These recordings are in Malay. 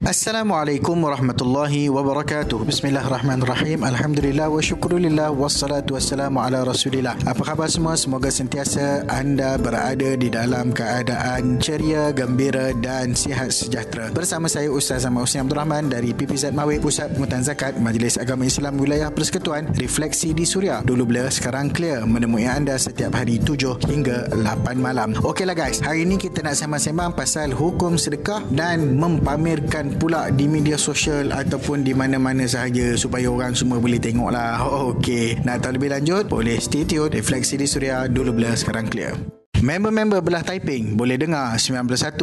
Assalamualaikum warahmatullahi wabarakatuh. Bismillahirrahmanirrahim. Alhamdulillah wa syukurillah wassalatu wassalamu ala Rasulillah. Apa khabar semua? Semoga sentiasa anda berada di dalam keadaan ceria, gembira dan sihat sejahtera. Bersama saya Ustaz Ahmad Husni Abdul Rahman dari PPZ Mawib Pusat Pengutan Zakat Majlis Agama Islam Wilayah Persekutuan Refleksi di Suria. Dulu blur, sekarang clear menemui anda setiap hari 7 hingga 8 malam. Okeylah guys, hari ini kita nak sembang-sembang pasal hukum sedekah dan mempamerkan pula di media sosial ataupun di mana-mana sahaja supaya orang semua boleh tengok lah. Okey, nak tahu lebih lanjut? Boleh stay tune. Refleksi di Suria dulu bila sekarang clear. Member-member belah typing boleh dengar 91.7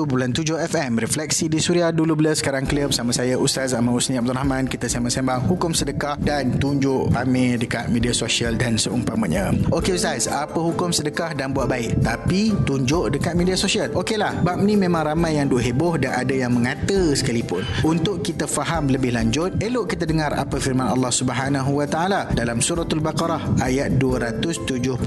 FM Refleksi di Suria dulu bila sekarang clear bersama saya Ustaz Ahmad Husni Abdul Rahman kita sembang-sembang hukum sedekah dan tunjuk pamer dekat media sosial dan seumpamanya. Okey Ustaz, apa hukum sedekah dan buat baik tapi tunjuk dekat media sosial? Okeylah, bab ni memang ramai yang duk heboh dan ada yang mengata sekalipun. Untuk kita faham lebih lanjut, elok kita dengar apa firman Allah Subhanahu Wa Taala dalam suratul Baqarah ayat 271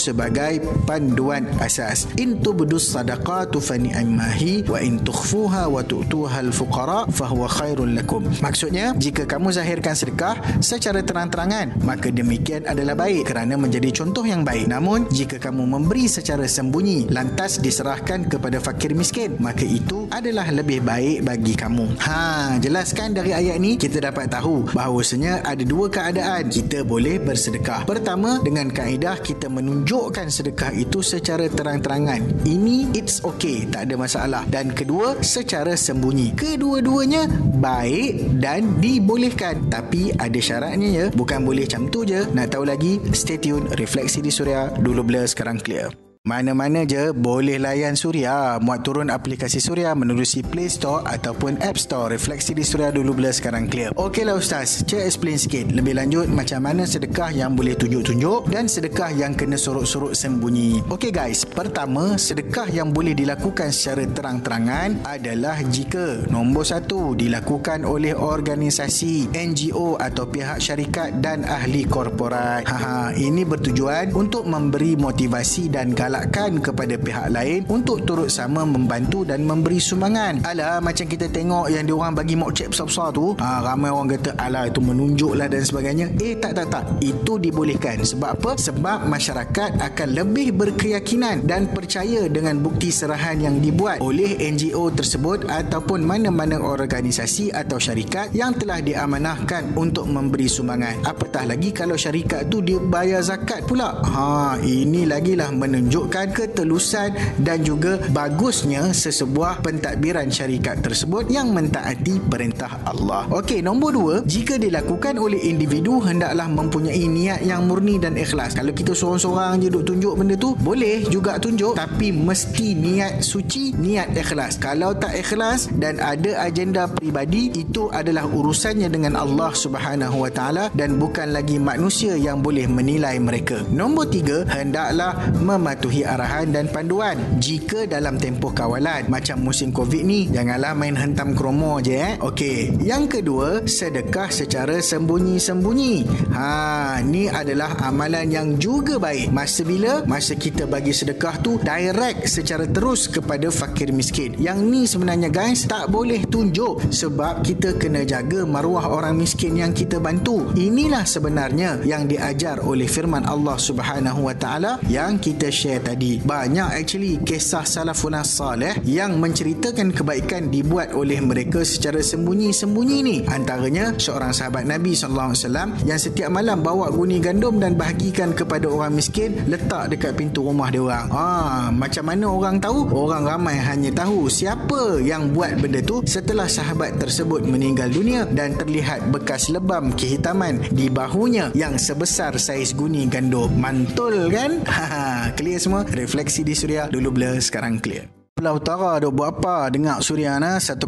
sebagai panduan asas. In tubdus sadaqatu fa ni'mahi wa in tukhfuha wa tu'tuha al-fuqara fa huwa khairul lakum. Maksudnya jika kamu zahirkan sedekah secara terang-terangan maka demikian adalah baik kerana menjadi contoh yang baik. Namun jika kamu memberi secara sembunyi lantas diserahkan kepada fakir miskin maka itu adalah lebih baik bagi kamu. Ha jelaskan dari ayat ni kita dapat tahu bahawasanya ada dua keadaan. Kita boleh bersedekah. Pertama dengan kaedah kita menunjukkan sedekah itu secara terang-terangan. Ini it's okay, tak ada masalah. Dan kedua, secara sembunyi. Kedua-duanya baik dan dibolehkan. Tapi ada syaratnya ya. Bukan boleh macam tu je. Nak tahu lagi? Stay tune. Refleksi di Suria. Dulu blur, sekarang clear. Mana-mana je boleh layan Suria. Muat turun aplikasi Suria menerusi Play Store ataupun App Store. Refleksi di Suria dulu bila sekarang clear. Okeylah Ustaz, cek explain sikit. Lebih lanjut macam mana sedekah yang boleh tunjuk-tunjuk dan sedekah yang kena sorok-sorok sembunyi. Okey guys, pertama sedekah yang boleh dilakukan secara terang-terangan adalah jika nombor satu dilakukan oleh organisasi, NGO atau pihak syarikat dan ahli korporat. Haha, ini bertujuan untuk memberi motivasi dan galak digalakkan kepada pihak lain untuk turut sama membantu dan memberi sumbangan. Alah macam kita tengok yang diorang bagi mokcep besar-besar tu, ha, ramai orang kata alah itu menunjuklah dan sebagainya. Eh tak tak tak, itu dibolehkan. Sebab apa? Sebab masyarakat akan lebih berkeyakinan dan percaya dengan bukti serahan yang dibuat oleh NGO tersebut ataupun mana-mana organisasi atau syarikat yang telah diamanahkan untuk memberi sumbangan. Apatah lagi kalau syarikat tu dia bayar zakat pula. Ha, ini lagilah menunjuk menunjukkan ketelusan dan juga bagusnya sesebuah pentadbiran syarikat tersebut yang mentaati perintah Allah. Okey, nombor dua, jika dilakukan oleh individu hendaklah mempunyai niat yang murni dan ikhlas. Kalau kita seorang-seorang je duk tunjuk benda tu, boleh juga tunjuk tapi mesti niat suci, niat ikhlas. Kalau tak ikhlas dan ada agenda peribadi, itu adalah urusannya dengan Allah Subhanahu Wa Taala dan bukan lagi manusia yang boleh menilai mereka. Nombor tiga, hendaklah mematuhi mematuhi arahan dan panduan. Jika dalam tempoh kawalan macam musim covid ni janganlah main hentam kromo je eh. Okey. Yang kedua sedekah secara sembunyi-sembunyi. Ha ni adalah amalan yang juga baik. Masa bila? Masa kita bagi sedekah tu direct secara terus kepada fakir miskin. Yang ni sebenarnya guys tak boleh tunjuk sebab kita kena jaga maruah orang miskin yang kita bantu. Inilah sebenarnya yang diajar oleh firman Allah Subhanahu wa taala yang kita share tadi. Banyak actually kisah salafun salih yang menceritakan kebaikan dibuat oleh mereka secara sembunyi-sembunyi ni. Antaranya seorang sahabat Nabi sallallahu alaihi wasallam yang setiap malam bawa guni gandum dan bahagikan kepada orang miskin letak dekat pintu rumah dia orang. Ah macam mana orang tahu? Orang ramai hanya tahu siapa yang buat benda tu setelah sahabat tersebut meninggal dunia dan terlihat bekas lebam kehitaman di bahunya yang sebesar saiz guni gandum. Mantul kan? Ha clear refleksi di Suria dulu blur sekarang clear Pulau Utara duk buat apa? Dengar Suriana 106.9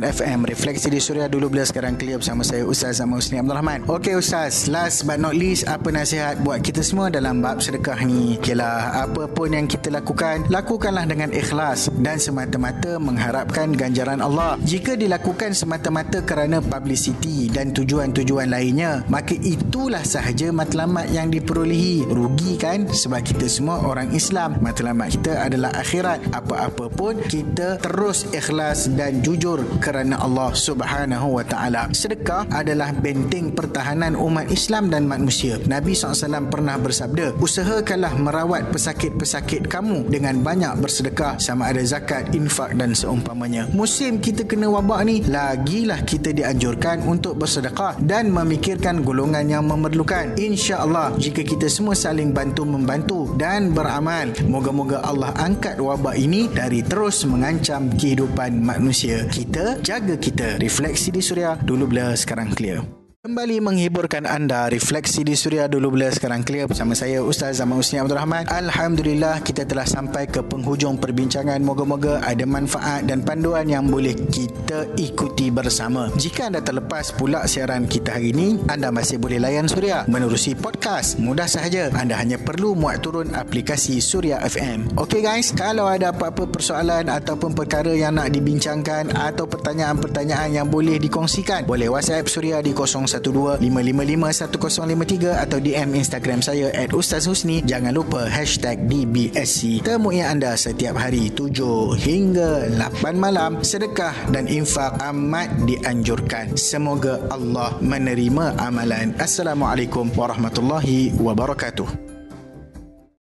FM. Refleksi di Suria dulu bila sekarang clear bersama saya Ustaz Zaman Husni Abdul Rahman. Okey Ustaz, last but not least apa nasihat buat kita semua dalam bab sedekah ni? Okeylah, apa pun yang kita lakukan, lakukanlah dengan ikhlas dan semata-mata mengharapkan ganjaran Allah. Jika dilakukan semata-mata kerana publicity dan tujuan-tujuan lainnya, maka itulah sahaja matlamat yang diperolehi. Rugi kan? Sebab kita semua orang Islam. Matlamat kita adalah akhirat buat apa-apa pun kita terus ikhlas dan jujur kerana Allah Subhanahu wa taala. Sedekah adalah benteng pertahanan umat Islam dan manusia. Nabi SAW pernah bersabda, "Usahakanlah merawat pesakit-pesakit kamu dengan banyak bersedekah sama ada zakat, infak dan seumpamanya." Musim kita kena wabak ni, lagilah kita dianjurkan untuk bersedekah dan memikirkan golongan yang memerlukan. Insya-Allah, jika kita semua saling bantu membantu dan beramal, moga-moga Allah angkat wabak ini dari terus mengancam kehidupan manusia. Kita jaga kita. Refleksi di Suria dulu bila sekarang clear. Kembali menghiburkan anda Refleksi di Suria dulu bila sekarang clear Bersama saya Ustaz Zaman Usni Abdul Rahman. Alhamdulillah kita telah sampai ke penghujung perbincangan. Moga-moga ada manfaat dan panduan yang boleh kita ikuti bersama. Jika anda terlepas pula siaran kita hari ini Anda masih boleh layan Suria Menerusi podcast. Mudah sahaja. Anda hanya perlu muat turun aplikasi Suria FM Ok guys Kalau ada apa-apa persoalan Ataupun perkara yang nak dibincangkan Atau pertanyaan-pertanyaan yang boleh dikongsikan Boleh WhatsApp Suria di 0 0125551053 atau DM Instagram saya at Ustaz Husni. Jangan lupa hashtag DBSC. Temui anda setiap hari 7 hingga 8 malam. Sedekah dan infak amat dianjurkan. Semoga Allah menerima amalan. Assalamualaikum warahmatullahi wabarakatuh.